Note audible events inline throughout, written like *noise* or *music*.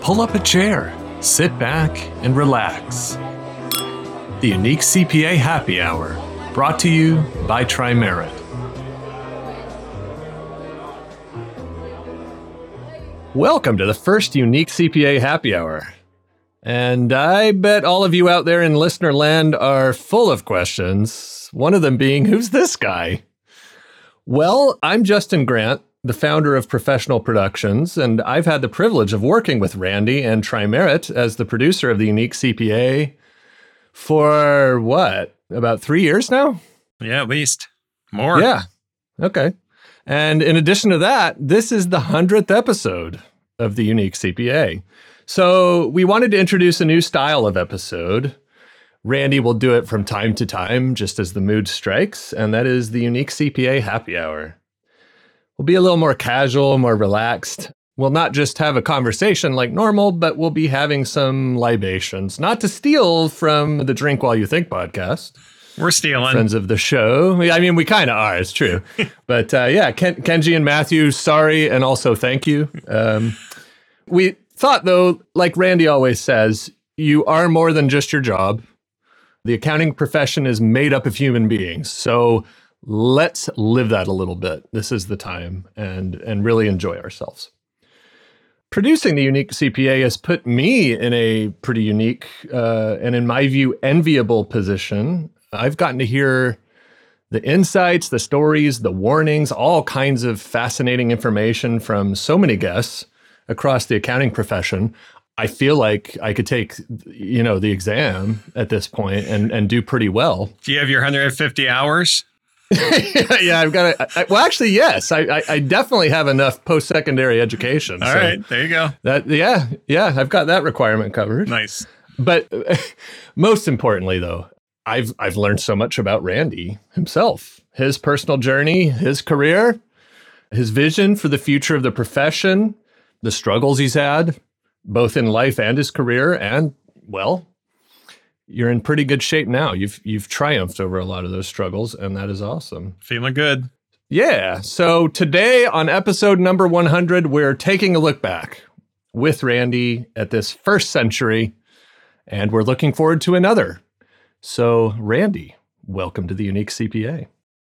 pull up a chair, sit back, and relax. The Unique CPA Happy Hour, brought to you by Trimerit. Welcome to the first Unique CPA Happy Hour. And I bet all of you out there in listener land are full of questions. One of them being, who's this guy? Well, I'm Justin Grant, the founder of Professional Productions, and I've had the privilege of working with Randy and Trimerit as the producer of the Unique CPA for what, about three years now? Yeah, at least more. Yeah. Okay. And in addition to that, this is the 100th episode of the Unique CPA. So we wanted to introduce a new style of episode. Randy will do it from time to time, just as the mood strikes, and that is the Unique CPA Happy Hour. We'll be a little more casual, more relaxed. We'll not just have a conversation like normal, but we'll be having some libations. Not to steal from the Drink While You Think podcast. We're stealing. Friends of the show. I mean, we kind of are, it's true. *laughs* but uh, yeah, Ken- Kenji and Matthew, sorry, and also thank you. Um, we thought, though, like Randy always says, you are more than just your job. The accounting profession is made up of human beings. So let's live that a little bit. This is the time and and really enjoy ourselves. Producing the unique CPA has put me in a pretty unique uh, and, in my view, enviable position. I've gotten to hear the insights, the stories, the warnings, all kinds of fascinating information from so many guests across the accounting profession. I feel like I could take, you know, the exam at this point and and do pretty well. Do you have your 150 hours? *laughs* yeah, I've got to. Well, actually, yes, I, I, I definitely have enough post secondary education. All so right, there you go. That yeah, yeah, I've got that requirement covered. Nice. But *laughs* most importantly, though, I've I've learned so much about Randy himself, his personal journey, his career, his vision for the future of the profession, the struggles he's had, both in life and his career, and well, you're in pretty good shape now. You've you've triumphed over a lot of those struggles, and that is awesome. Feeling good. Yeah. So today on episode number 100, we're taking a look back with Randy at this first century, and we're looking forward to another. So, Randy, welcome to the Unique CPA.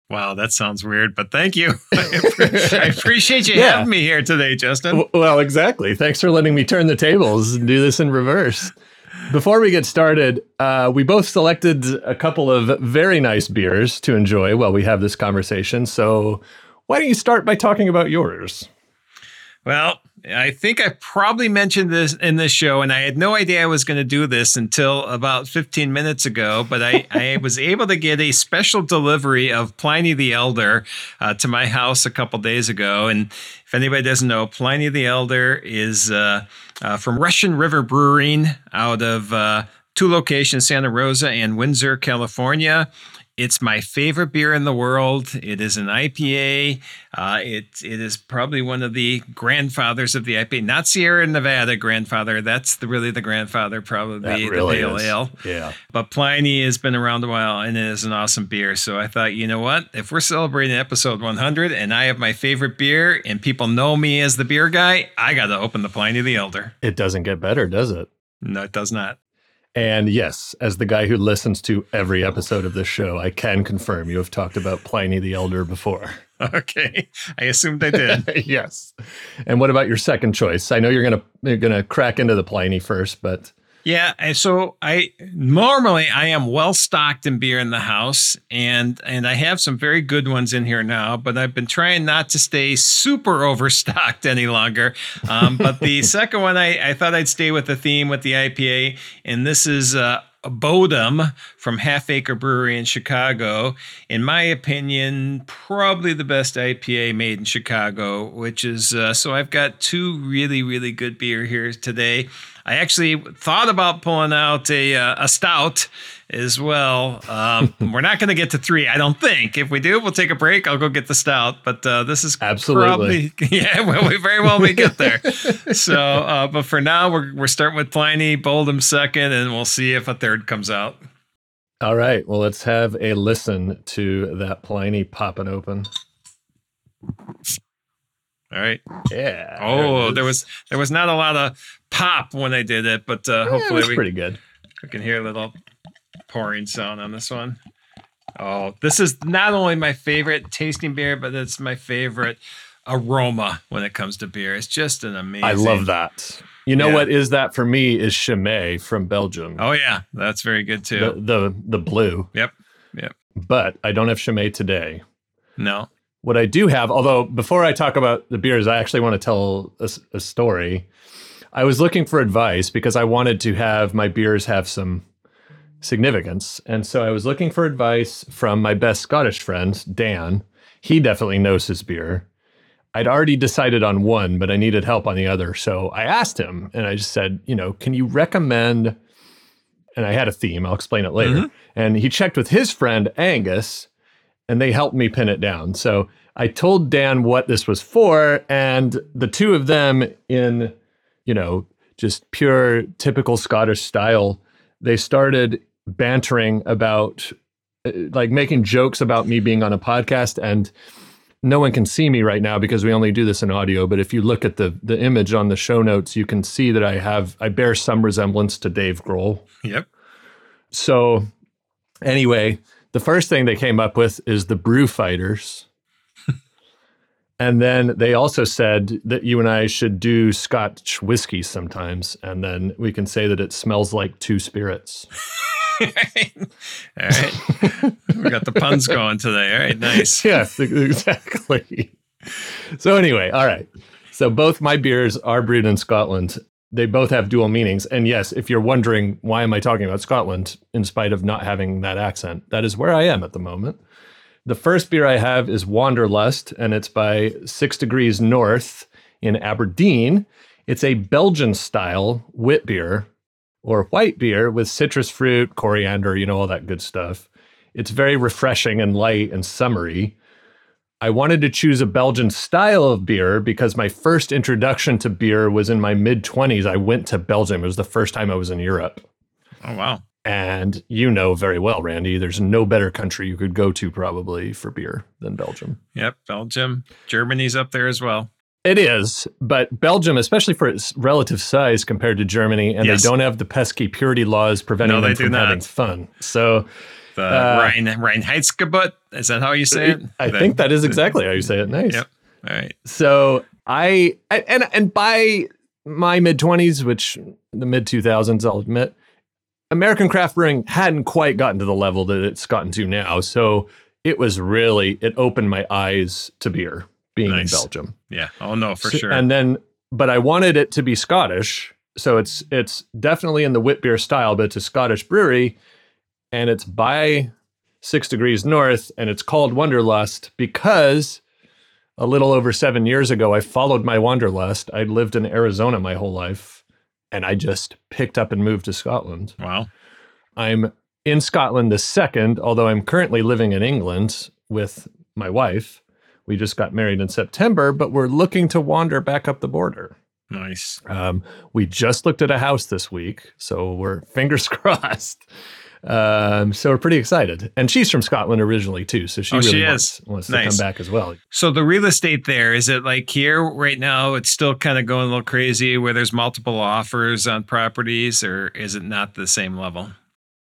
Wow, that sounds weird, but thank you. *laughs* I appreciate you *laughs* yeah. having me here today, Justin. Well, exactly. Thanks for letting me turn the tables and do this in reverse. Before we get started, uh, we both selected a couple of very nice beers to enjoy while we have this conversation. So, why don't you start by talking about yours? Well, I think I probably mentioned this in this show, and I had no idea I was going to do this until about 15 minutes ago. But I, *laughs* I was able to get a special delivery of Pliny the Elder uh, to my house a couple days ago. And if anybody doesn't know, Pliny the Elder is uh, uh, from Russian River Brewing out of uh, two locations, Santa Rosa and Windsor, California. It's my favorite beer in the world. It is an IPA. Uh, it it is probably one of the grandfathers of the IPA, not Sierra Nevada grandfather. That's the, really the grandfather, probably really the pale ale. Yeah. But Pliny has been around a while, and it is an awesome beer. So I thought, you know what? If we're celebrating episode 100, and I have my favorite beer, and people know me as the beer guy, I got to open the Pliny the Elder. It doesn't get better, does it? No, it does not. And yes, as the guy who listens to every episode of this show, I can confirm you have talked about Pliny the Elder before. *laughs* Okay, I assumed I did. *laughs* yes. And what about your second choice? I know you're gonna you're gonna crack into the Pliny first, but yeah, so I normally I am well stocked in beer in the house, and and I have some very good ones in here now. But I've been trying not to stay super overstocked *laughs* any longer. Um, but the *laughs* second one, I, I thought I'd stay with the theme with the IPA, and this is uh, Bodem from Half Acre Brewery in Chicago. In my opinion, probably the best IPA made in Chicago, which is uh, so I've got two really, really good beer here today. I actually thought about pulling out a uh, a stout as well. Um, *laughs* we're not going to get to three, I don't think. If we do, we'll take a break. I'll go get the stout. But uh, this is absolutely probably, *laughs* yeah. Well, we very well may get there. *laughs* so, uh, but for now, we're we're starting with Pliny, Bodem second, and we'll see if a third comes out. All right. Well, let's have a listen to that Pliny popping open. All right. Yeah. Oh, there was there was not a lot of pop when I did it, but uh, Yeah, it hopefully was we, pretty good. we can hear a little pouring sound on this one. Oh, this is not only my favorite tasting beer, but it's my favorite aroma when it comes to beer. It's just an amazing. I love that. You know Yeah. what is that for me is Chimay from Belgium. Oh yeah, that's very good too. the, the the blue. Yep. Yep. But I don't have Chimay today. no. What I do have, although before I talk about the beers, I actually want to tell a story. I was looking for advice because I wanted to have my beers have some significance. And so I was looking for advice from my best Scottish friend, Dan. He definitely knows his beer. I'd already decided on one, but I needed help on the other. So I asked him and I just said, you know, can you recommend? And I had a theme, I'll explain it later. Mm-hmm. And he checked with his friend, Angus, and they helped me pin it down. So I told Dan what this was for, and the two of them, in you know, just pure typical Scottish style, they started bantering about, uh, like making jokes about me being on a podcast. And no one can see me right now because we only do this in audio. But if you look at the the image on the show notes, you can see that I have I bear some resemblance to Dave Grohl. Yep. So, anyway, the first thing they came up with is the brew fighters. *laughs* and then they also said that you and I should do Scotch whiskey sometimes. And then we can say that it smells like two spirits. *laughs* *laughs* All right. we got the puns going today. All right. Nice. *laughs* yes, exactly. So, anyway, all right. So, both my beers are brewed in Scotland. They both have dual meanings. And yes, if you're wondering why am I talking about Scotland in spite of not having that accent, that is where I am at the moment. The first beer I have is Wanderlust, and it's by Six Degrees North in Aberdeen. It's a Belgian style wit beer or white beer with citrus fruit, coriander, you know, all that good stuff. It's very refreshing and light and summery. I wanted to choose a Belgian style of beer because my first introduction to beer was in my mid 20s. I went to Belgium. It was the first time I was in Europe. Oh wow. And you know very well, Randy, there's no better country you could go to probably for beer than Belgium. Yep. Belgium. Germany's up there as well. It is, but Belgium, especially for its relative size compared to Germany, and Yes. they don't have the pesky purity laws preventing No, them from having fun. So The Uh, Rein Reinheitsgebot. Is that how you say it? I The- think that is exactly how you say it. Nice. Yep. All right. So I and and by my mid twenties, which the mid two thousands, I'll admit, American craft brewing hadn't quite gotten to the level that it's gotten to now. So it was really it opened my eyes to beer being Nice. in Belgium. Yeah. Oh no, for So- sure. And then, but I wanted it to be Scottish, so it's it's definitely in the wit beer style, but it's a Scottish brewery, and it's by Six Degrees North, and it's called Wanderlust because a little over seven years ago, I followed my Wanderlust. I lived in Arizona my whole life, and I just picked up and moved to Scotland. wow. I'm in Scotland the second, although I'm currently living in England with my wife. We just got married in September, but we're looking to wander back up the border. Nice. Um, we just looked at a house this week, so we're *laughs* fingers crossed. Um, so we're pretty excited. And she's from Scotland originally too, so she Oh, really she wants, is. wants to come back as well. So the real estate there is it like here right now? It's still kind of going a little crazy where there's multiple offers on properties, or is it not the same level?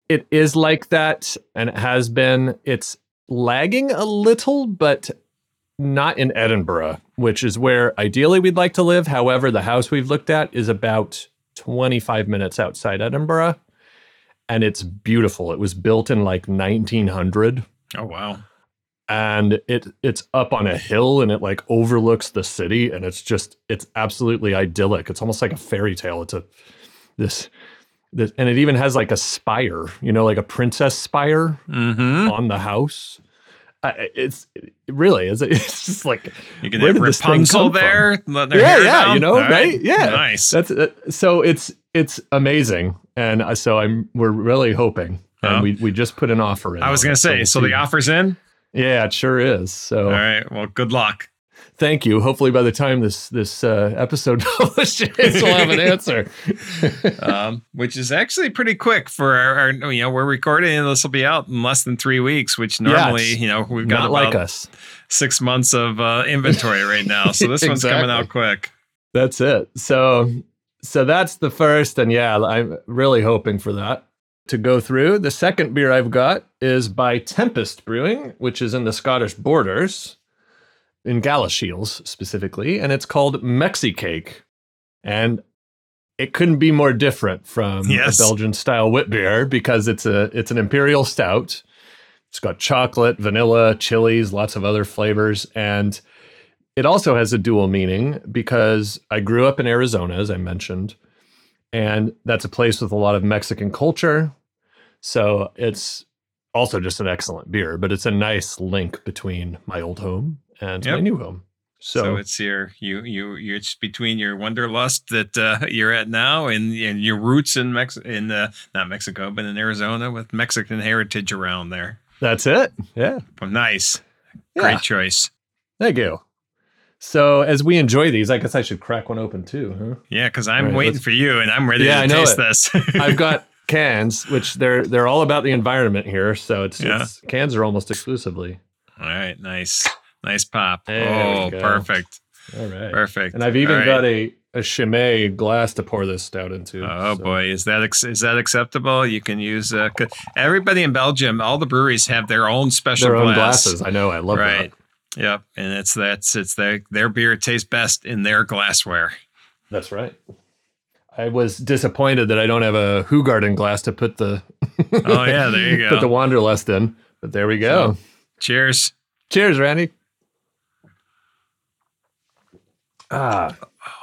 It is like that, and it has been. It's lagging a little, but not in Edinburgh, which is where ideally we'd like to live. However, the house we've looked at is about 25 minutes outside Edinburgh, and it's beautiful. It was built in like 1900 Oh wow. and it it's up on a hill and it like overlooks the city and it's just it's absolutely idyllic. It's almost like a fairy tale. It's a this this and it even has like a spire, you know, like a princess spire Mm-hmm. on the house. I it's it really is. *laughs* It's just like You can have did this thing Rapunzel there. yeah, yeah, down. you know, right? Yeah, Nice. That's uh, so it's it's amazing, and uh, so I'm we're really hoping, and Oh. we we just put an offer in. I was gonna say. we'll So the offer's in. yeah, it sure is. So All right. Well, good luck. Thank you. Hopefully, by the time this this uh, episode *laughs* publishes, we'll have an answer. *laughs* um, which is actually pretty quick for our, our you know we're recording and this will be out in less than three weeks which normally Yes. you know we've got Not like us. six months of uh, inventory right now so this one's coming out quick That's it. So so that's the first, and yeah, I'm really hoping for that to go through. The second beer I've got is by Tempest Brewing, which is in the Scottish borders, in Galashiels specifically, and it's called Mexicake. And it couldn't be more different from Yes. a Belgian style wit beer because it's a it's an imperial stout. It's got chocolate, vanilla, chilies, lots of other flavors, and it also has a dual meaning because I grew up in Arizona, as I mentioned, and that's a place with a lot of Mexican culture. So it's also just an excellent beer, but it's a nice link between my old home and my Yep. new home. So, So, it's your you you you it's between your wanderlust that uh, you're at now and and your roots in Mex in uh, not Mexico but in Arizona with Mexican heritage around there. that's it. Yeah. Well, nice, Yeah. great choice. Thank you. So as we enjoy these, I guess I should crack one open too, huh? Yeah, because I'm right, waiting for you and I'm ready Yeah, to I know taste it. this. *laughs* I've got *laughs* cans, which they're they're all about the environment here. So it's, Yeah. it's cans are almost exclusively. All right, nice, nice pop. There oh, perfect, All right. perfect. And I've even right. got a a Chimay glass to pour this stout into. Oh so- boy, is that is that acceptable? You can use uh, everybody in Belgium. All the breweries have their own special Their own glass. glasses. I know. I love right. that. Yep, and it's that's it's their their beer tastes best in their glassware. That's right. I was disappointed that I don't have a Hoegaarden glass to put the Oh yeah, there you *laughs* go. put the Wanderlust in. But there we go. So- Cheers. Cheers, Randy. Ah,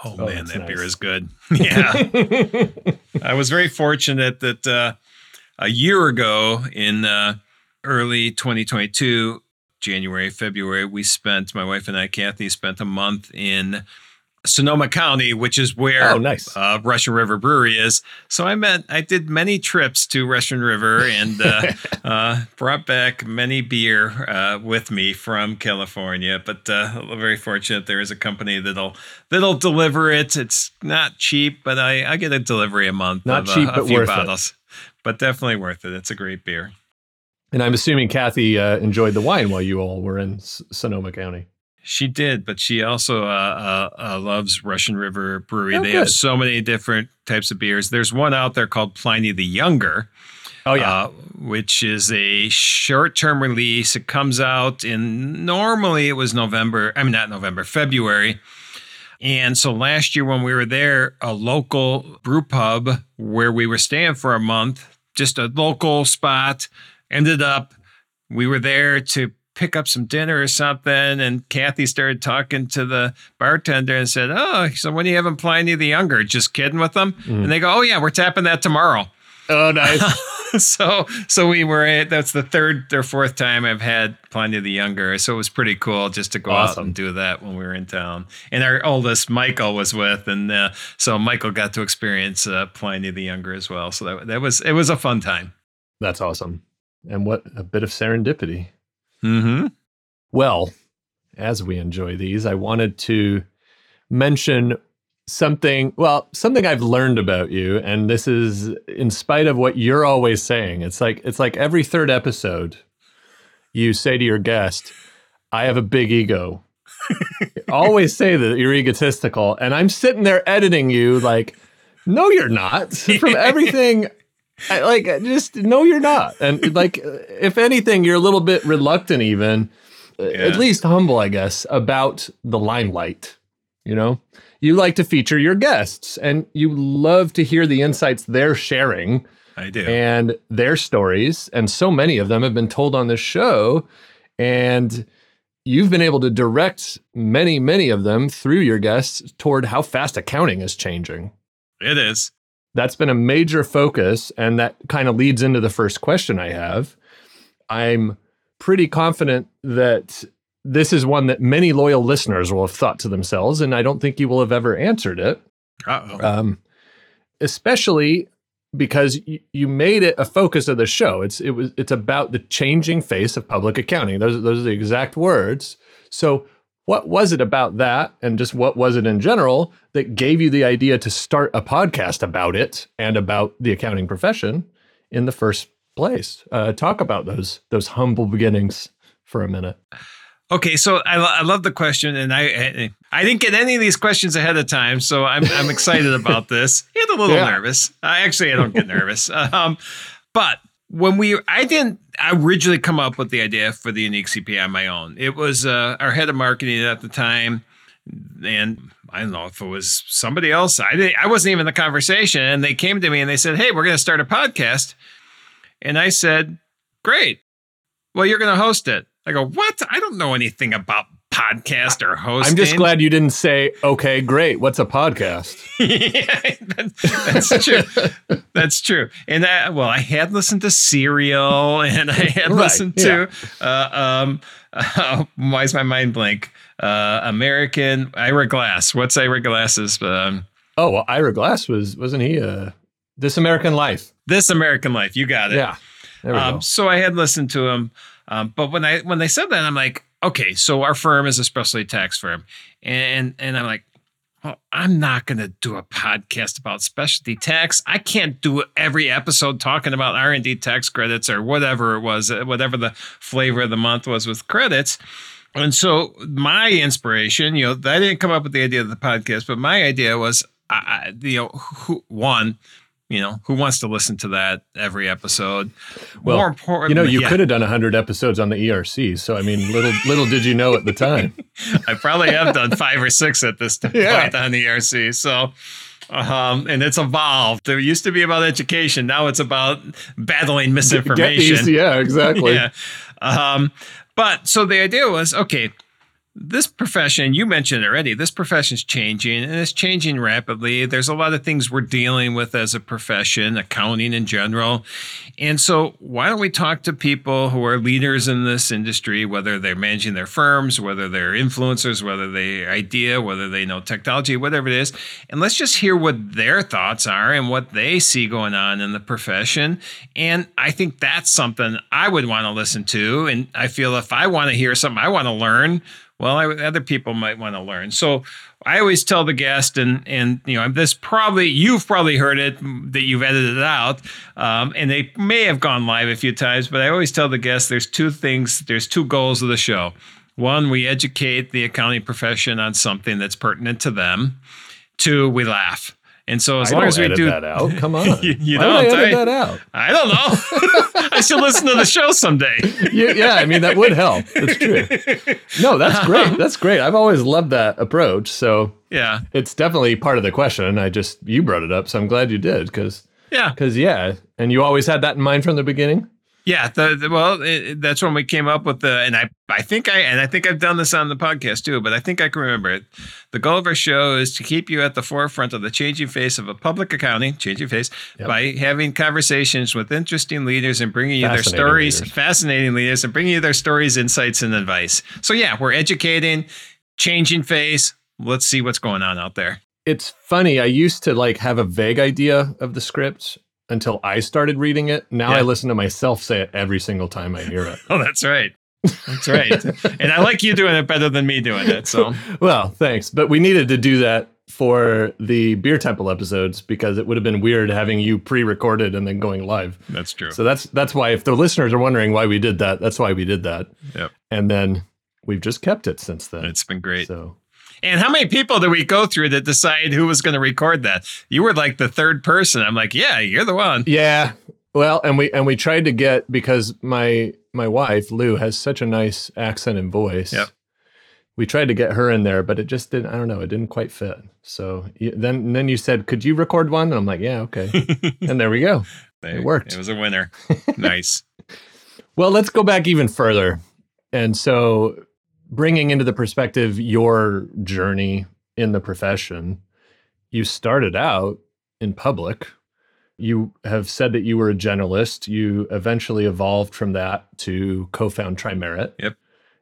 Oh, Oh, man, that's that beer is good. *laughs* *laughs* Yeah, I was very fortunate that uh, a year ago in uh, early 2022, January, February, we spent my wife and I, Kathy, spent a month in Sonoma County, which is where oh, nice. uh, Russian River Brewery is. So I met, I did many trips to Russian River and uh, *laughs* uh, brought back many beer uh, with me from California. But uh, very fortunate there is a company that'll that'll deliver it. It's not cheap, but I, I get a delivery a month. Not of, uh, cheap, a but few worth it. bottles. But definitely worth it. It's a great beer. And I'm assuming Kathy uh, enjoyed the wine while you all were in S- Sonoma County. She did, but she also uh, uh, uh, loves Russian River Brewery. Oh, they have so many different types of beers. There's one out there called Pliny the Younger. Oh yeah, uh, which is a short-term release. It comes out in normally it was November. I mean, not November, February. And so last year when we were there, a local brew pub where we were staying for a month, just a local spot, ended up we were there to pick up some dinner or something, and Kathy started talking to the bartender and said, "Oh, so when are you having Pliny the Younger?" Just kidding with them, Mm. and they go, "Oh yeah, we're tapping that tomorrow." oh nice. *laughs* so so we were at that's the third or fourth time I've had Pliny the Younger. So it was pretty cool just to go out and do that when we were in town. And our oldest Michael was with, and uh, so Michael got to experience uh, Pliny the Younger as well. So that that was it was a fun time. That's awesome. And what a bit of serendipity. Mm-hmm. Well, as we enjoy these, I wanted to mention something, well, something I've learned about you and this is in spite of what you're always saying. It's like it's like every third episode you say to your guest, "I have a big ego." *laughs* Always say that you're egotistical and I'm sitting there editing you like, "No, you're not." From *laughs* everything I, like just no you're not and like *laughs* if anything you're a little bit reluctant even uh, at least humble i guess about the limelight you know you like to feature your guests and you love to hear the insights they're sharing I do. and their stories and so many of them have been told on this show and you've been able to direct many many of them through your guests toward how fast accounting is changing it is. That's been a major focus and that kind of leads into the first question i have. I'm pretty confident that this is one that many loyal listeners will have thought to themselves and i don't think you will have ever answered it. Uh-oh. um, especially because you, you made it a focus of the show. It's it was it's about the changing face of public accounting. Those, those are the exact words. So what was it about that and just what was it in general that gave you the idea to start a podcast about it and about the accounting profession in the first place uh, talk about those those humble beginnings for a minute Okay, so I, I love the question, and I I didn't get any of these questions ahead of time, so I'm I'm excited *laughs* about this. I get a little yeah. nervous. I actually I don't get nervous, *laughs* um, but when we I didn't originally come up with the idea for the unique CPA on my own. It was uh, our head of marketing at the time, and I don't know if it was somebody else. I didn't, I wasn't even in the conversation, and they came to me and they said, "Hey, we're going to start a podcast," and I said, "Great. Well, you're going to host it." I go, what? I don't know anything about podcast or hosting. I'm just glad you didn't say, okay, great. What's a podcast? *laughs* yeah, that's true. that's true. And I, well, I had listened to Serial and I had right, listened to, yeah. uh, um, uh, *laughs* why is my mind blank? Uh, American Ira Glass. What's Ira Glass's? Um, oh, well, Ira Glass was, wasn't he, uh, This American Life? This American Life. You got it. Yeah. Um, so I had listened to him. Um, but when I when they said that, I'm like, okay, so our firm is a specialty tax firm, and and I'm like, well, I'm not going to do a podcast about specialty tax. I can't do every episode talking about R and D tax credits or whatever it was, uh, whatever the flavor of the month was with credits. And so my inspiration, you know, I didn't come up with the idea of the podcast, but my idea was, I, you know, who, one, you know, who wants to listen to that every episode? Well, More important, you know, you yeah. could have done hundred episodes on the ERC. So I mean, little little did you know at the time. *laughs* I probably have done five or six at this *laughs* point yeah. on the ERC. So. Um, and it's evolved. There used to be about education. Now it's about battling misinformation. These, yeah, exactly. *laughs* yeah. Um, but so the idea was okay, this profession, you mentioned already, this profession is changing and it's changing rapidly. There's a lot of things we're dealing with as a profession, accounting in general. And so, why don't we talk to people who are leaders in this industry, whether they're managing their firms, whether they're influencers, whether they idea, whether they know technology, whatever it is, and let's just hear what their thoughts are and what they see going on in the profession. And I think that's something I would want to listen to. And I feel if I want to hear something, I want to learn well, I, other people might want to learn. So I always tell the guest, and and you know, this probably you've probably heard it that you've edited it out, um, and they may have gone live a few times. But I always tell the guest there's two things, there's two goals of the show. One, we educate the accounting profession on something that's pertinent to them. Two, we laugh. And so as I long as we do that out, *laughs* come on, you, you don't I edit that out. I don't know. *laughs* I should listen to the show someday. *laughs* yeah, yeah, I mean that would help. That's true. No, that's great. That's great. I've always loved that approach. So yeah, it's definitely part of the question. I just you brought it up, so I'm glad you did because yeah, because yeah, and you always had that in mind from the beginning. Yeah, the, the, well, it, that's when we came up with the, and I, I think I, and I think I've done this on the podcast too, but I think I can remember it. The goal of our show is to keep you at the forefront of the changing face of a public accounting, changing face, yep. by having conversations with interesting leaders and bringing you their stories, leaders. fascinating leaders, and bringing you their stories, insights, and advice. So yeah, we're educating, changing face. Let's see what's going on out there. It's funny. I used to like have a vague idea of the script until I started reading it. Now yeah. I listen to myself say it every single time I hear it. *laughs* oh, that's right. That's right. and I like you doing it better than me doing it. So, *laughs* well, thanks. But we needed to do that for the Beer Temple episodes because it would have been weird having you pre-recorded and then going live. That's true. So that's that's why if the listeners are wondering why we did that, that's why we did that. Yep. And then we've just kept it since then. It's been great. So and how many people did we go through to decide who was going to record that? You were like the third person. I'm like, yeah, you're the one. Yeah. Well, and we and we tried to get because my my wife Lou has such a nice accent and voice. Yep. We tried to get her in there, but it just didn't. I don't know. It didn't quite fit. So then then you said, "Could you record one?" And I'm like, "Yeah, okay." *laughs* and there we go. It worked. It was a winner. *laughs* nice. well, let's go back even further. And so bringing into the perspective your journey in the profession, you started out in public. You have said that you were a generalist. You eventually evolved from that to co found Trimerit. Yep.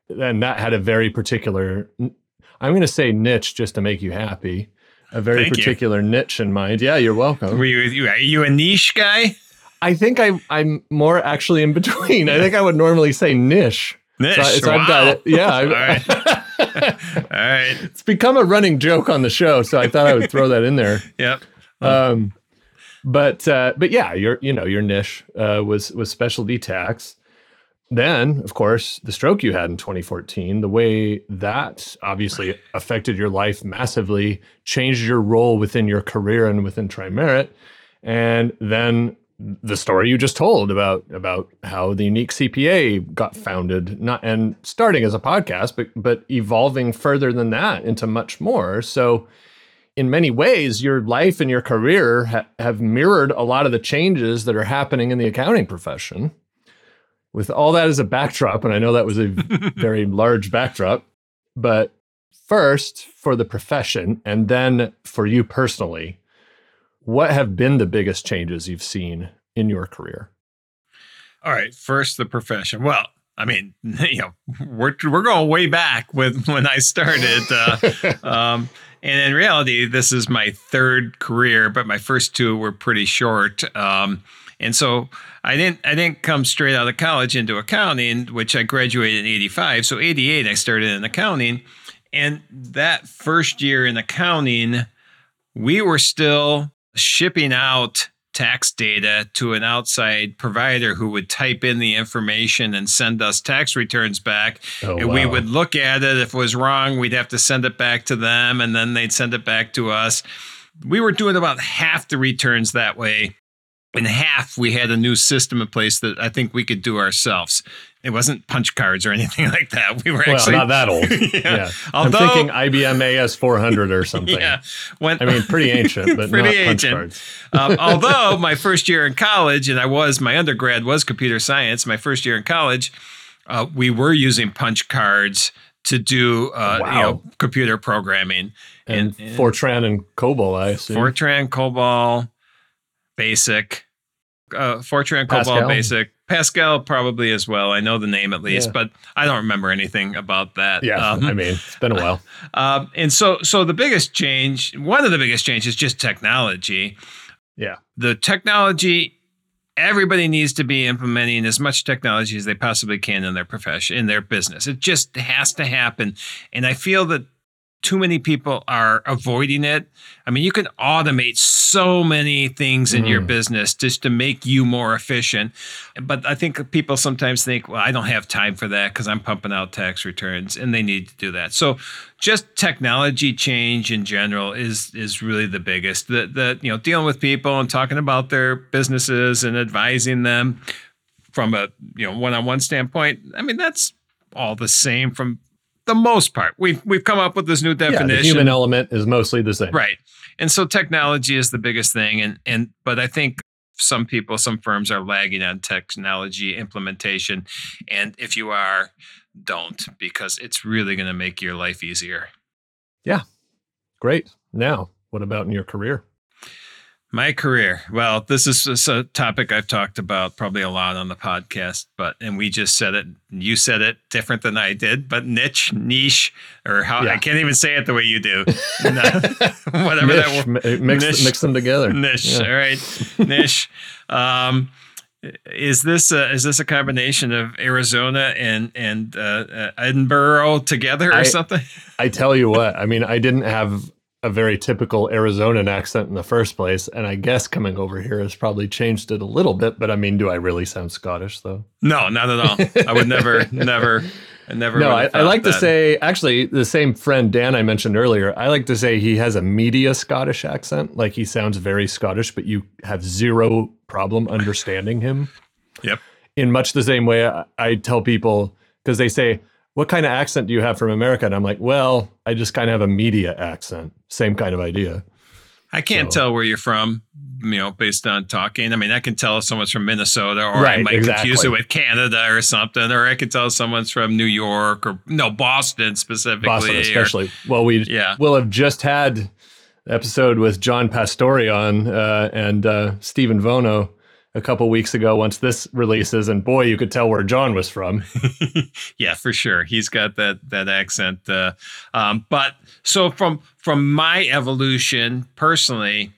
And that had a very particular, I'm going to say niche just to make you happy, a very Thank particular you. niche in mind. Yeah, you're welcome. Were you, are you a niche guy? I think I, I'm more actually in between. I think I would normally say niche. So, so wow. I've got it. Yeah. All right. *laughs* All right. It's become a running joke on the show, so I thought I would throw that in there. *laughs* Yep. Um, but uh, but yeah, your you know your niche uh, was was specialty tax. then, of course, the stroke you had in 2014, the way that obviously affected your life massively, changed your role within your career and within Trimerit. And then the story you just told about about how the unique CPA got founded, not and starting as a podcast, but but evolving further than that into much more. So in many ways, your life and your career ha- have mirrored a lot of the changes that are happening in the accounting profession with all that as a backdrop, and I know that was a *laughs* very large backdrop, but first for the profession and then for you personally, what have been the biggest changes you've seen in your career? All right, first the profession. Well, I mean, *laughs* you know, we're we're going way back with when I started, uh, *laughs* um, and in reality, this is my third career, but my first two were pretty short. Um, and so I didn't I didn't come straight out of college into accounting, which I graduated in 85. So 88 I started in accounting. And that first year in accounting, we were still shipping out tax data to an outside provider who would type in the information and send us tax returns back. Oh, and wow. we would look at it. If it was wrong, we'd have to send it back to them and then they'd send it back to us. We were doing about half the returns that way in half we had a new system in place that I think we could do ourselves. It wasn't punch cards or anything *laughs* like that. We were well, actually not that old. *laughs* yeah. yeah. Although, I'm thinking IBM AS 400 or something. *laughs* Yeah. When, I mean, pretty ancient, but pretty not ancient. punch cards. um, although my first year in college, and I was my undergrad was computer science. My first year in college, uh, we were using punch cards to do uh, wow. you know computer programming and, and, Fortran and COBOL. I assume Fortran, COBOL basic, uh, Fortran, COBOL basic, Pascal probably as well. I know the name at least, yeah. but I don't remember anything about that. Yeah, um, I mean it's been a while. *laughs* Um, and so, so the biggest change, one of the biggest changes, is just technology. Yeah, the technology. Everybody needs to be implementing as much technology as they possibly can in their profession, in their business. It just has to happen. And I feel that too many people are avoiding it. I mean, you can automate so many things in mm. your business just to make you more efficient. But I think people sometimes think, well, I don't have time for that because I'm pumping out tax returns and they need to do that. So just technology change in general is is really the biggest. The the you know, dealing with people and talking about their businesses and advising them from a you know one-on-one standpoint. I mean, that's all the same from the most part. We've we've come up with this new definition. Yeah, the human element is mostly the same. Right. And so technology is the biggest thing and and but I think some people, some firms are lagging on technology implementation. And if you are, don't because it's really going to make your life easier. Yeah. Great. Now, what about in your career? My career. Well, this is a topic I've talked about probably a lot on the podcast, but and we just said it. You said it different than I did, but niche, niche, or how yeah. I can't even say it the way you do. *laughs* *laughs* Whatever niche, that mix, niche, mix them together. Niche. Yeah. All right, niche. *laughs* Um, is this a, is this a combination of Arizona and and uh, uh, Edinburgh together or I, something? I tell you what. I mean, I didn't have a very typical Arizonan accent in the first place. And I guess coming over here has probably changed it a little bit. But I mean, do I really sound Scottish though? No, not at all. I would never, *laughs* never, I never. No, I, I, like that. to say, actually, the same friend Dan I mentioned earlier, I like to say he has a media Scottish accent. Like he sounds very Scottish, but you have zero problem understanding him. *laughs* Yep. In much the same way I, I tell people, because they say, what kind of accent do you have from America? And I'm like, well, I just kind of have a media accent. Same kind of idea. I can't so. tell where you're from, you know, based on talking. I mean, I can tell if someone's from Minnesota, or right, I might exactly. confuse it with Canada or something, or I can tell someone's from New York or no Boston specifically. Boston, especially. Or, well, we yeah. will have just had episode with John Pastore on uh, and uh, Stephen Vono a couple weeks ago once this releases and boy you could tell where john was from. *laughs* Yeah for sure. He's got that that accent uh, um, but so from from my evolution personally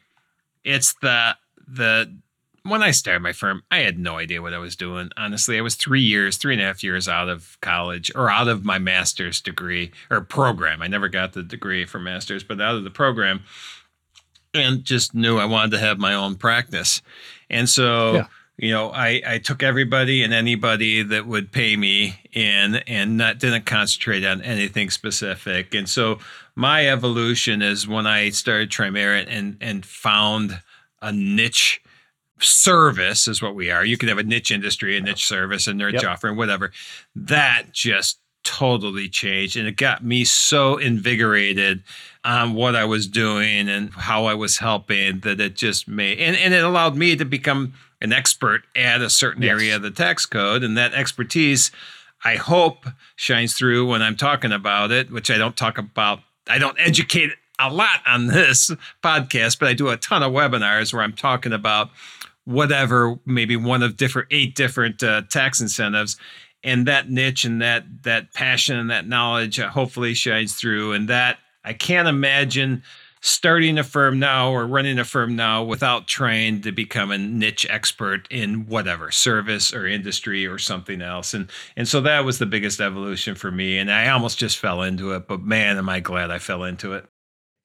it's the the when i started my firm i had no idea what i was doing. Honestly i was three years three and a half years out of college or out of my master's degree or program. I never got the degree for master's but out of the program and just knew I wanted to have my own practice. And so, yeah. you know, I, I took everybody and anybody that would pay me in and not didn't concentrate on anything specific. And so my evolution is when I started Trimerit and and found a niche service is what we are. You can have a niche industry, a niche service, a niche yep. offering, whatever. That just totally changed. And it got me so invigorated on what I was doing and how I was helping that it just made and, and it allowed me to become an expert at a certain yes. area of the tax code. And that expertise, I hope, shines through when I'm talking about it, which I don't talk about. I don't educate a lot on this podcast, but I do a ton of webinars where I'm talking about whatever, maybe one of different eight different uh, tax incentives, and that niche and that that passion and that knowledge uh, hopefully shines through. And that I can't imagine starting a firm now or running a firm now without trying to become a niche expert in whatever service or industry or something else. And and so that was the biggest evolution for me. And I almost just fell into it, but man, am I glad I fell into it.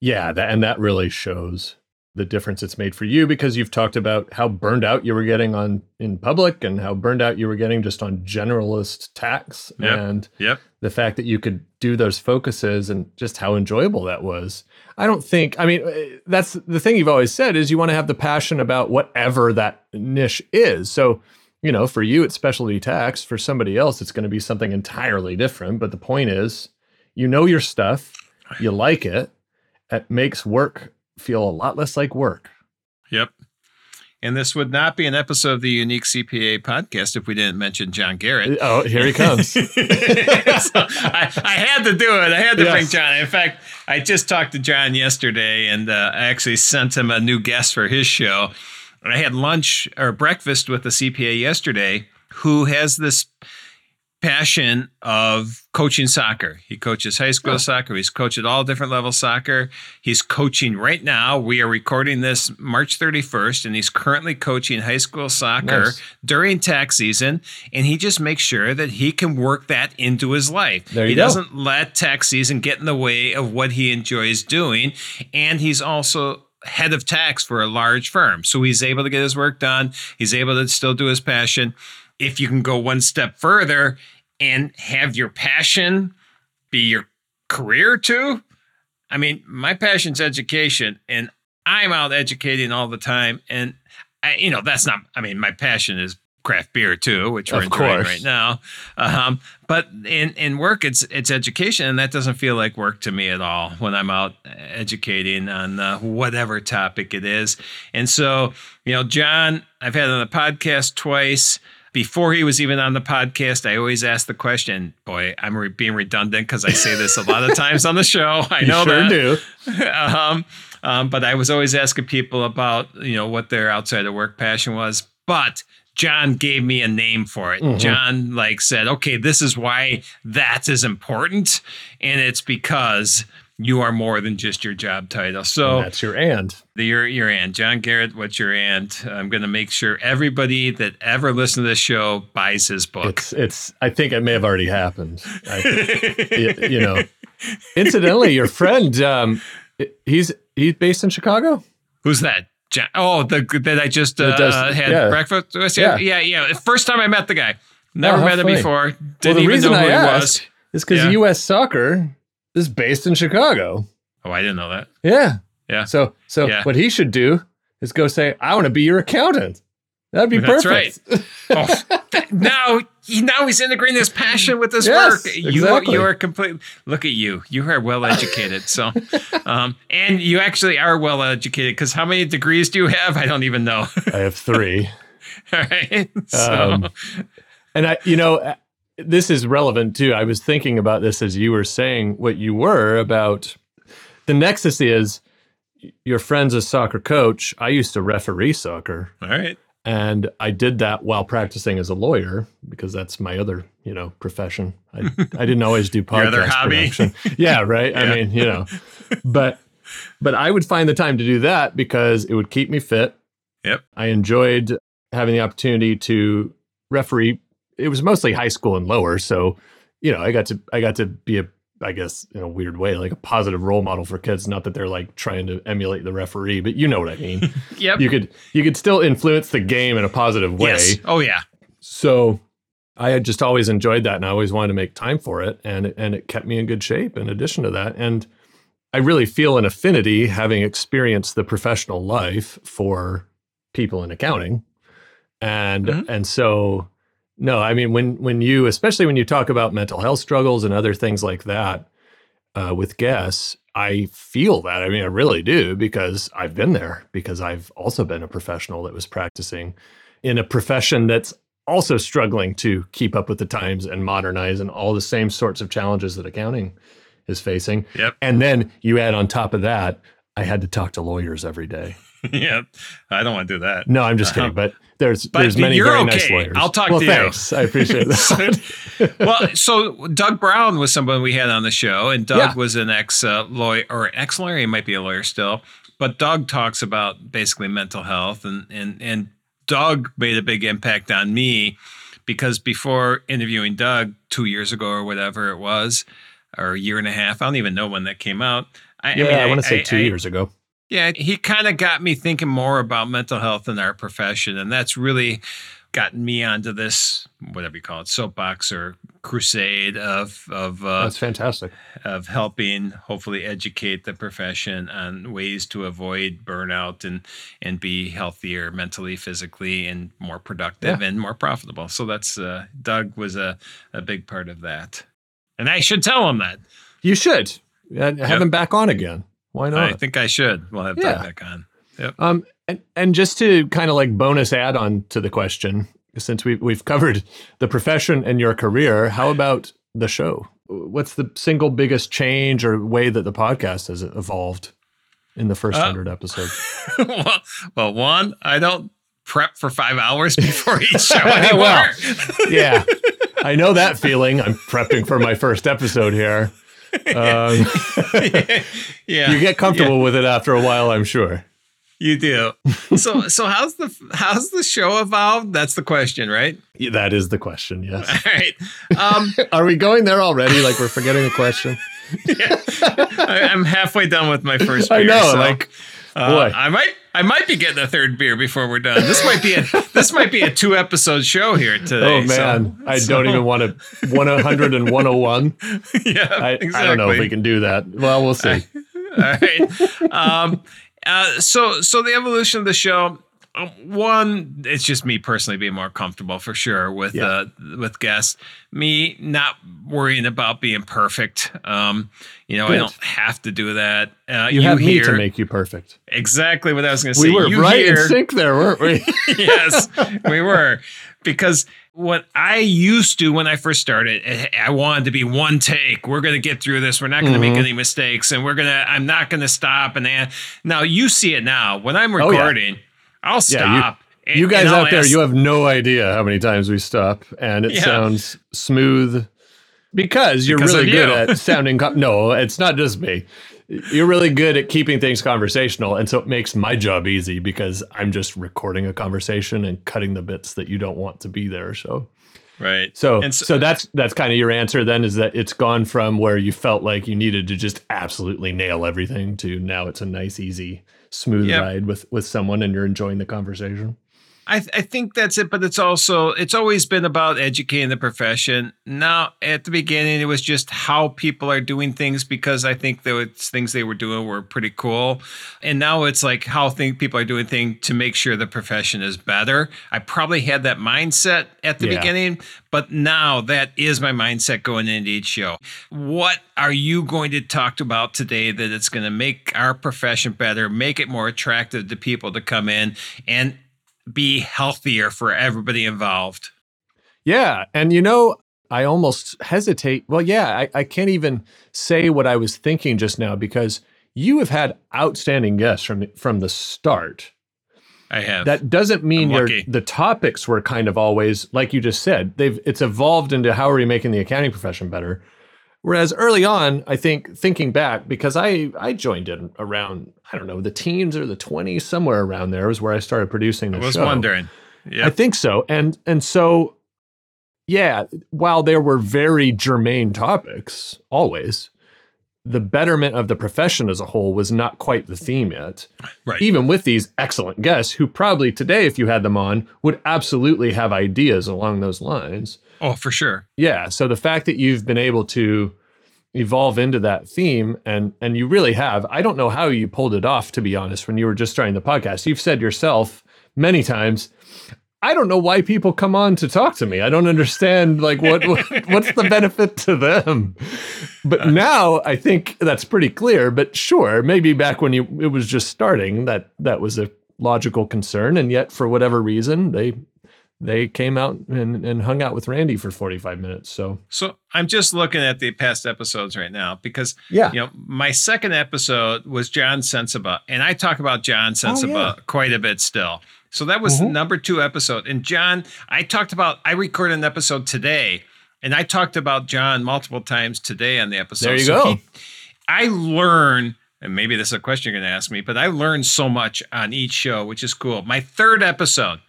Yeah, that, and that really shows the difference it's made for you because you've talked about how burned out you were getting on in public and how burned out you were getting just on generalist tax yep. and yep. the fact that you could do those focuses and just how enjoyable that was. I don't think I mean uh, that's the thing you've always said is you want to have the passion about whatever that niche is. So, you know, for you it's specialty tax, for somebody else it's going to be something entirely different, but the point is you know your stuff, you like it, it makes work feel a lot less like work. Yep. And this would not be an episode of the Unique CPA podcast if we didn't mention John Garrett. Oh, here he comes. *laughs* so I, I, had to do it. I had to yes. bring John. In fact, I just talked to John yesterday and uh, I actually sent him a new guest for his show. And I had lunch or breakfast with a CPA yesterday who has this passion of coaching soccer. He coaches high school oh. soccer. He's coached at all different levels soccer. He's coaching right now. We are recording this March 31st, and he's currently coaching high school soccer nice. during tax season. And he just makes sure that he can work that into his life. There you he go. doesn't let tax season get in the way of what he enjoys doing. And he's also head of tax for a large firm. So he's able to get his work done. He's able to still do his passion if you can go one step further and have your passion be your career too. I mean, my passion's education, and I'm out educating all the time. And I, you know, that's not. I mean, my passion is craft beer too, which we're of enjoying course. right now. Um, but in in work, it's it's education, and that doesn't feel like work to me at all when I'm out educating on uh, whatever topic it is. And so, you know, John, I've had on the podcast twice before he was even on the podcast, I always ask the question. Boy, I'm re- being redundant because I say this a lot of times on the show. *laughs* I know sure that. do. um, *laughs* um, but I was always asking people about you know what their outside of work passion was. But John gave me a name for it. Mm-hmm. John like said, "Okay, this is why that is important, and it's because." You are more than just your job title. So and that's your and. The, your your and. John Garrett, what's your and? I'm going to make sure everybody that ever listens to this show buys his book. It's it's. I think it may have already happened. I, *laughs* you know, incidentally, your friend, um, he's he's based in Chicago. Who's that? John, oh, the that I just uh, does, had yeah. breakfast with. Yeah. yeah, yeah. First time I met the guy. Never oh, met funny. him before. Didn't well, even know who I he was. Is because yeah. U.S. Soccer is based in Chicago. Oh, I didn't know that. Yeah. Yeah. So so yeah. what he should do is go say, I want to be your accountant. That'd be That's perfect. right. oh, *laughs* now, now he's integrating his passion with his yes, work. You exactly. you are completely look at you. You are well educated. so, um, and you actually are well educated because how many degrees do you have? I don't even know. I have three. *laughs* All right. So. Um, and I, you know, this is relevant too. I was thinking about this as you were saying what you were about. The nexus is your friend's a soccer coach. I used to referee soccer. All right. And I did that while practicing as a lawyer because that's my other, you know, profession. I, I didn't always do *laughs* podcast other hobby. production. Yeah, right. yeah. I mean, you know, *laughs* but but I would find the time to do that because it would keep me fit. Yep. I enjoyed having the opportunity to referee it was mostly high school and lower. So, you know, I got to I got to be a I guess in a weird way, like a positive role model for kids. Not that they're like trying to emulate the referee, but you know what I mean. *laughs* Yep. you could you could still influence the game in a positive way. Yes. Oh yeah. So I had just always enjoyed that and I always wanted to make time for it and it- and it kept me in good shape in addition to that and I really feel an affinity having experienced the professional life for people in accounting. And Mhm. and so no, I mean when when you especially when you talk about mental health struggles and other things like that uh, with guests, I feel that. I mean, I really do because I've been there because I've also been a professional that was practicing in a profession that's also struggling to keep up with the times and modernize and all the same sorts of challenges that accounting is facing. Yep. And then you add on top of that, I had to talk to lawyers every day. *laughs* yep. I don't want to do that. No, I'm just Uh-huh. kidding, but there's But there's many very okay. nice lawyers. I'll talk well, to you. thanks. I appreciate that. *laughs* well, so Doug Brown was someone we had on the show, and Doug Yeah. was an ex uh, lawyer or ex lawyer. He might be a lawyer still, but Doug talks about basically mental health, and and and Doug made a big impact on me because before interviewing Doug two years ago or whatever it was, or a year and a half, I don't even know when that came out. I, yeah, I, mean, I, want to say I- two I- years ago. Yeah, he kind of got me thinking more about mental health in our profession, and that's really gotten me onto this whatever you call it soapbox or crusade of of uh, That's fantastic. of helping hopefully educate the profession on ways to avoid burnout and and be healthier mentally, physically, and more productive and more profitable. So that's uh, Doug was a a big part of that, and I should tell him that. You should Uh, have Yep. him back on again. Why not? I think I should. We'll have Yeah. Doug back on. Um, and, and just to kind of like bonus add on to the question, since we've, we've covered the profession and your career, how about the show? What's the single biggest change or way that the podcast has evolved in the first Uh, hundred episodes? *laughs* well, well, one, I don't prep for five hours *laughs* before each show *laughs* anymore. Well, yeah, I know that feeling. I'm prepping for my first episode here. Um, yeah, *laughs* you get comfortable with it after a while, I'm sure. you do. *laughs* So, so how's the how's the show evolved? That's the question, right? Yeah, That is the question. Yes. *laughs* All right. Um, Are we going there already? Like we're forgetting the question? I, I'm halfway done with my first beer. I know. so, like, uh, boy. I might I might be getting a third beer before we're done. This might be a this might be a two episode show here today. oh man, so- I so- don't even want to *laughs* 100 and 101. Yeah, I, exactly. I don't know if we can do that. Well, we'll see. *laughs* All right. Um, uh, so, so the evolution of the show. Um, One, it's just me personally being more comfortable for sure with Yeah. uh, with guests. Me not worrying about being perfect. Um, you know, I don't have to do that. Uh, You, have me to make you perfect. exactly what I was going to say. We were you right hear, in sync there, weren't we? *laughs* *laughs* yes, we were. Because what I used to when I first started, eh, I wanted to be one take. We're going to get through this. We're not going to make Mhm. any mistakes, and we're gonna. I'm not going to stop. And add. now you see it now. When I'm Oh, yeah. I'll Yeah, you- stop. and- you guys out there, ask- you have no idea how many times we stop, and it Yeah. sounds smooth because you're Because really good you. at *laughs* sounding. Com- no, it's not just me. You're really good at keeping things conversational, and so it makes my job easy because I'm just recording a conversation and cutting the bits that you don't want to be there. So, right. so, And so, so- that's that's kind of your answer. Then is that it's gone from where you felt like you needed to just absolutely nail everything to now it's a nice, easy, smooth ride with with someone, and you're enjoying the conversation. I, th- I think that's it, but it's also it's always been about educating the profession. Now, at the beginning, it was just how people are doing things because I think the things they were doing were pretty cool, and now it's like how think people are doing things to make sure the profession is better. I probably had that mindset at the Yeah. beginning, but now that is my mindset going into each show. What are you going to talk about today that it's going to make our profession better, make it more attractive to people to come in and be healthier for everybody involved. Yeah. And you know, I almost hesitate. Well, yeah, I, I can't even say what I was thinking just now because you have had outstanding guests from from the start. I have. That doesn't mean your the topics were kind of always like you just said. They've it's evolved into how are we making the accounting profession better. Whereas early on, I think thinking back, because I I joined in around I don't know the teens or the twenties, somewhere around there was where I started producing the I was show. wondering. Yeah, I think so. And and so yeah, while there were very germane topics always, the betterment of the profession as a whole was not quite the theme yet. Right. Even with these excellent guests who probably today, if you had them on, would absolutely have ideas along those lines. Oh, for sure. Yeah. So the fact that you've been able to evolve into that theme and and you really have, I don't know how you pulled it off, to be honest, when you were just starting the podcast. You've said yourself many times, I don't know why people come on to talk to me. I don't understand like what, what *laughs* what's the benefit to them. But uh. now I think that's pretty clear. But sure, maybe back when you it was just starting, that that was a logical concern, and yet for whatever reason they they came out and, and hung out with Randy for 45 minutes. So So I'm just looking at the past episodes right now because yeah. you know my second episode was John Sensiba, and I talk about John Sensiba yeah. quite a bit still. So that was Mhm. number two episode. And John, I talked about I recorded an episode today, and I talked about John multiple times today on the episode. There you So go. he- I learn, and maybe this is a question you're going to ask me, but I learned so much on each show, which is cool. My third episode,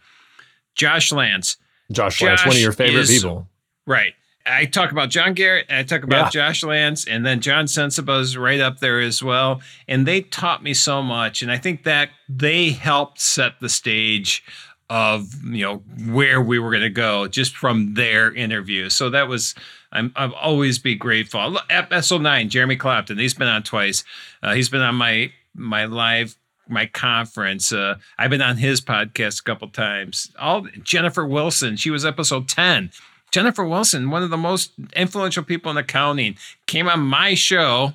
Josh Lance. Josh Lance, one of your favorite is- people. Right. I talk about John Garrett and I talk about Yeah. Josh Lance and then John Sensiba's right up there as well. And they taught me so much. And I think that they helped set the stage of, you know, where we were going to go just from their interview. So that was, I'm, I'll always be grateful. Episode nine, Jeremy Clapton, he's been on twice. Uh, he's been on my, my live my conference. Uh, I've been on his podcast a couple times. All Jennifer Wilson, she was episode 10. Jennifer Wilson, one of the most influential people in accounting, came on my show,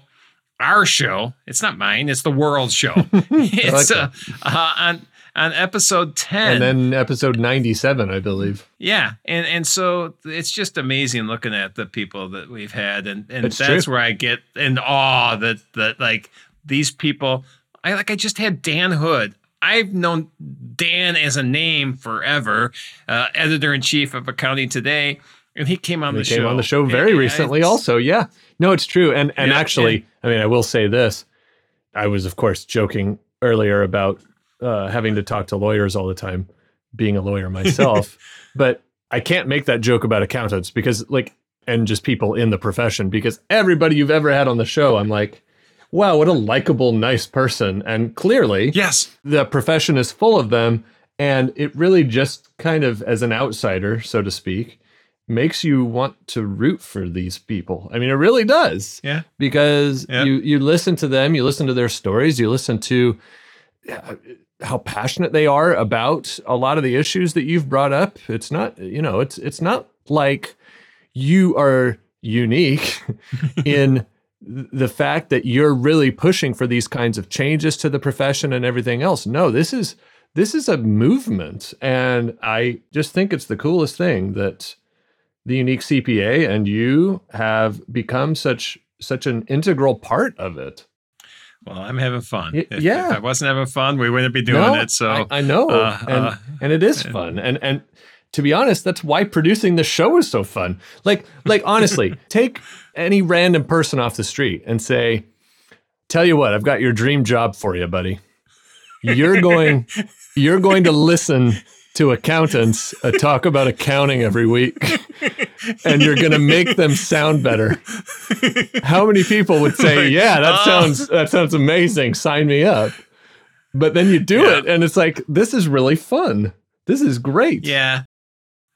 our show. It's not mine, it's the world show. *laughs* it's like uh, uh, on on episode 10. And then episode 97, I believe. Yeah, and and so it's just amazing looking at the people that we've had, and and that's true. where I get in awe that that like these people. I like I just had Dan Hood. I've known Dan as a name forever, uh, editor in chief of Accounting Today, and he came on They the came show on the show very And recently, also. Yeah. No, it's true. And and Yeah, actually, I mean, I will say this. I was, of course, joking earlier about uh, having to talk to lawyers all the time, being a lawyer myself. *laughs* but I can't make that joke about accountants because, like, and just people in the profession, because everybody you've ever had on the show, I'm like, wow, what a likable, nice person. And clearly, Yes, the profession is full of them and it really just kind of as an outsider so to speak makes you want to root for these people. I mean it really does. Yeah, because Yeah. you you listen to them you listen to their stories you listen to uh, how passionate they are about a lot of the issues that you've brought up. It's not you know it's it's not like you are unique *laughs* in the fact that you're really pushing for these kinds of changes to the profession and everything else. No, this is this is a movement and I just think it's the coolest thing that the unique CPA and you have become such such an integral part of it. Well, I'm having fun. Y- If, yeah. if I wasn't having fun, we wouldn't be doing No, it. So I, I know, uh, and uh, and it is fun, and and to be honest, that's why producing the show is so fun. Like like honestly, *laughs* take any random person off the street and say, "Tell you what, I've got your dream job for you, buddy. You're going, *laughs* you're going to listen." To accountants, uh, talk about accounting every week, and you're going to make them sound better. How many people would say, Like, "Yeah, that oh. sounds that sounds amazing. Sign me up." But then you do Yeah. it, and it's like, "This is really fun. This is great." Yeah.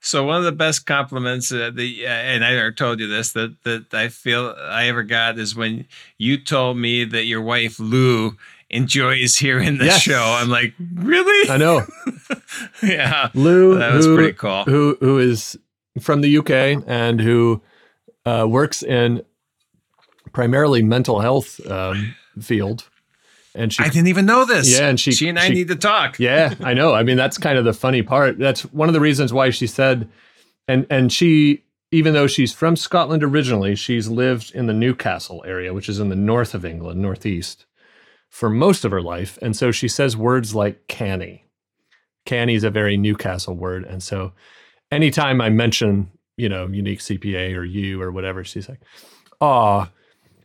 So one of the best compliments uh, the uh, and I told you this that that I feel I ever got is when you told me that your wife Lou enjoys hearing the Yes. show. I'm like, really? I know. *laughs* yeah. Lou, That was who, pretty cool. Who who is from the UK and who uh, works in primarily mental health um, field, and she I didn't even know this. Yeah, and she- she and I she- need to talk. Yeah, I know. I mean, that's kind of the funny part. That's one of the reasons why she said, and and she, even though she's from Scotland originally, she's lived in the Newcastle area, which is in the north of England, northeast, for most of her life, and so she says words like canny. Canny is a very Newcastle word, and so anytime I mention, you know, unique CPA or you or whatever, she's like, "Oh,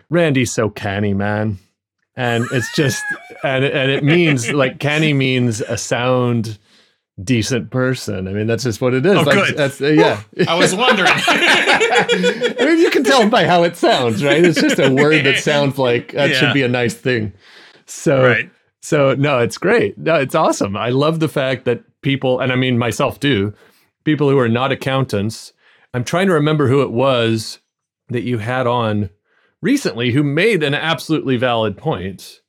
Randy's so canny, man." And it's just and and it means like canny means a sound decent person. I mean, that's just what it is. Oh, Like, good. That's, uh, yeah. I was wondering. *laughs* I mean, you can tell by how it sounds, right? It's just a word that sounds like that Yeah. should be a nice thing. So, right. so no, it's great. No, it's awesome. I love the fact that people, and I mean myself too, people who are not accountants. I'm trying to remember who it was that you had on recently who made an absolutely valid point.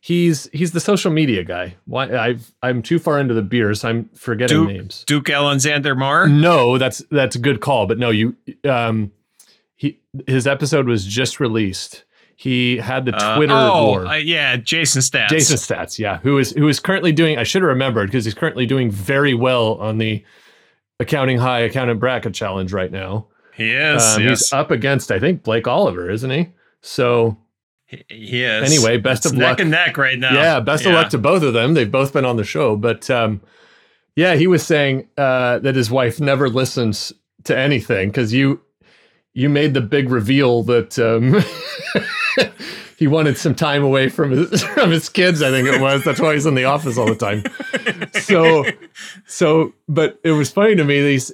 He's he's the social media guy. Why I've I'm too far into the beers. I'm forgetting Duke, names. Duke Alexander Moore. No, that's that's a good call. But no, you um he his episode was just released. He had the Uh, Twitter oh, war. uh, yeah, Jason Staats. Jason Staats, yeah, who is who is currently doing. I should have remembered because he's currently doing very well on the accounting high accountant bracket challenge right now. He is. Um, yes. He's up against, I think, Blake Oliver, isn't he? So He, is. Anyway, best It's of neck luck. and neck right now. yeah, best of luck to both of them. They've both been on the show, but um, yeah, he was saying uh, that his wife never listens to anything because you you made the big reveal that um, *laughs* he wanted some time away from his *laughs* from his kids. I think it was. That's why he's in the office all the time. So, so, but it was funny to me that he's,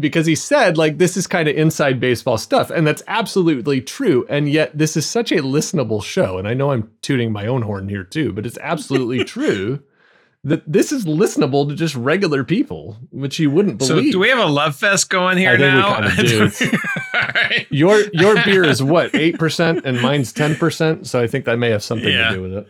because he said like this is kind of inside baseball stuff, and that's absolutely true. And yet, this is such a listenable show. And I know I'm tooting my own horn here too, but it's absolutely *laughs* true that this is listenable to just regular people, which you wouldn't believe. So believe. do we have a love fest going here I think we now? kinda *laughs* do. All right. your your beer is what eight percent, and mine's ten percent. So I think that may have something Yeah. to do with it.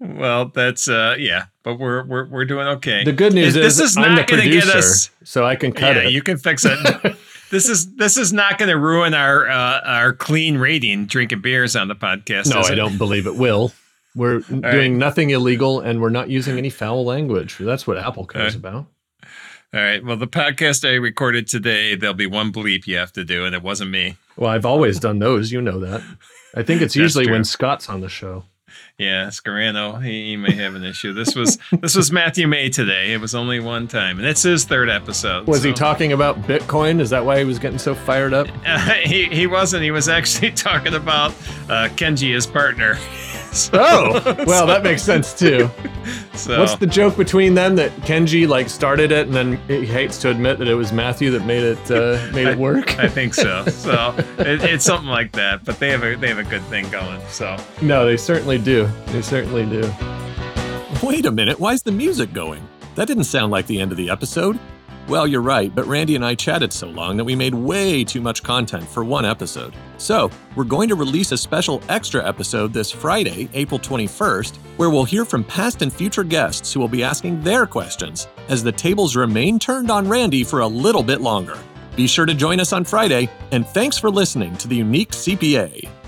Well, that's uh yeah, but we're we're we're doing okay. The good news This is, is I'm the not gonna get producer, us- so I can cut yeah, it. you can fix it. *laughs* this is this is not going to ruin our uh, our clean rating drinking beers on the podcast. No, I it? don't believe it will. We're doing right. nothing illegal and we're not using any foul language. That's what Apple cares about. All right. Well, the podcast I recorded today, there'll be one bleep you have to do, and it wasn't me. Well, I've always done those. You know that. I think it's usually true. when Scott's on the show. Yeah, Scarano, he, he may have an issue. This was this was Matthew May today. It was only one time, and it's his third episode. Was he talking about Bitcoin? Is that why he was getting so fired up? Uh, *laughs* he he wasn't. He was actually *laughs* talking about uh, Kenji, his partner. *laughs* So- Oh, *laughs* well, that makes sense too. so What's the joke between them that Kenji like started it and then he hates to admit that it was Matthew that made it uh, made it work? I think so. *laughs* So it, it's something like that. But they have a they have a good thing going. So no, they certainly do. They certainly do. Wait a minute, why's the music going? That didn't sound like the end of the episode. Well, you're right, but Randy and I chatted so long that we made way too much content for one episode. So, we're going to release a special extra episode this Friday, April 21st, where we'll hear from past and future guests who will be asking their questions as the tables remain turned on Randy for a little bit longer. Be sure to join us on Friday, and thanks for listening to the Unique CPA.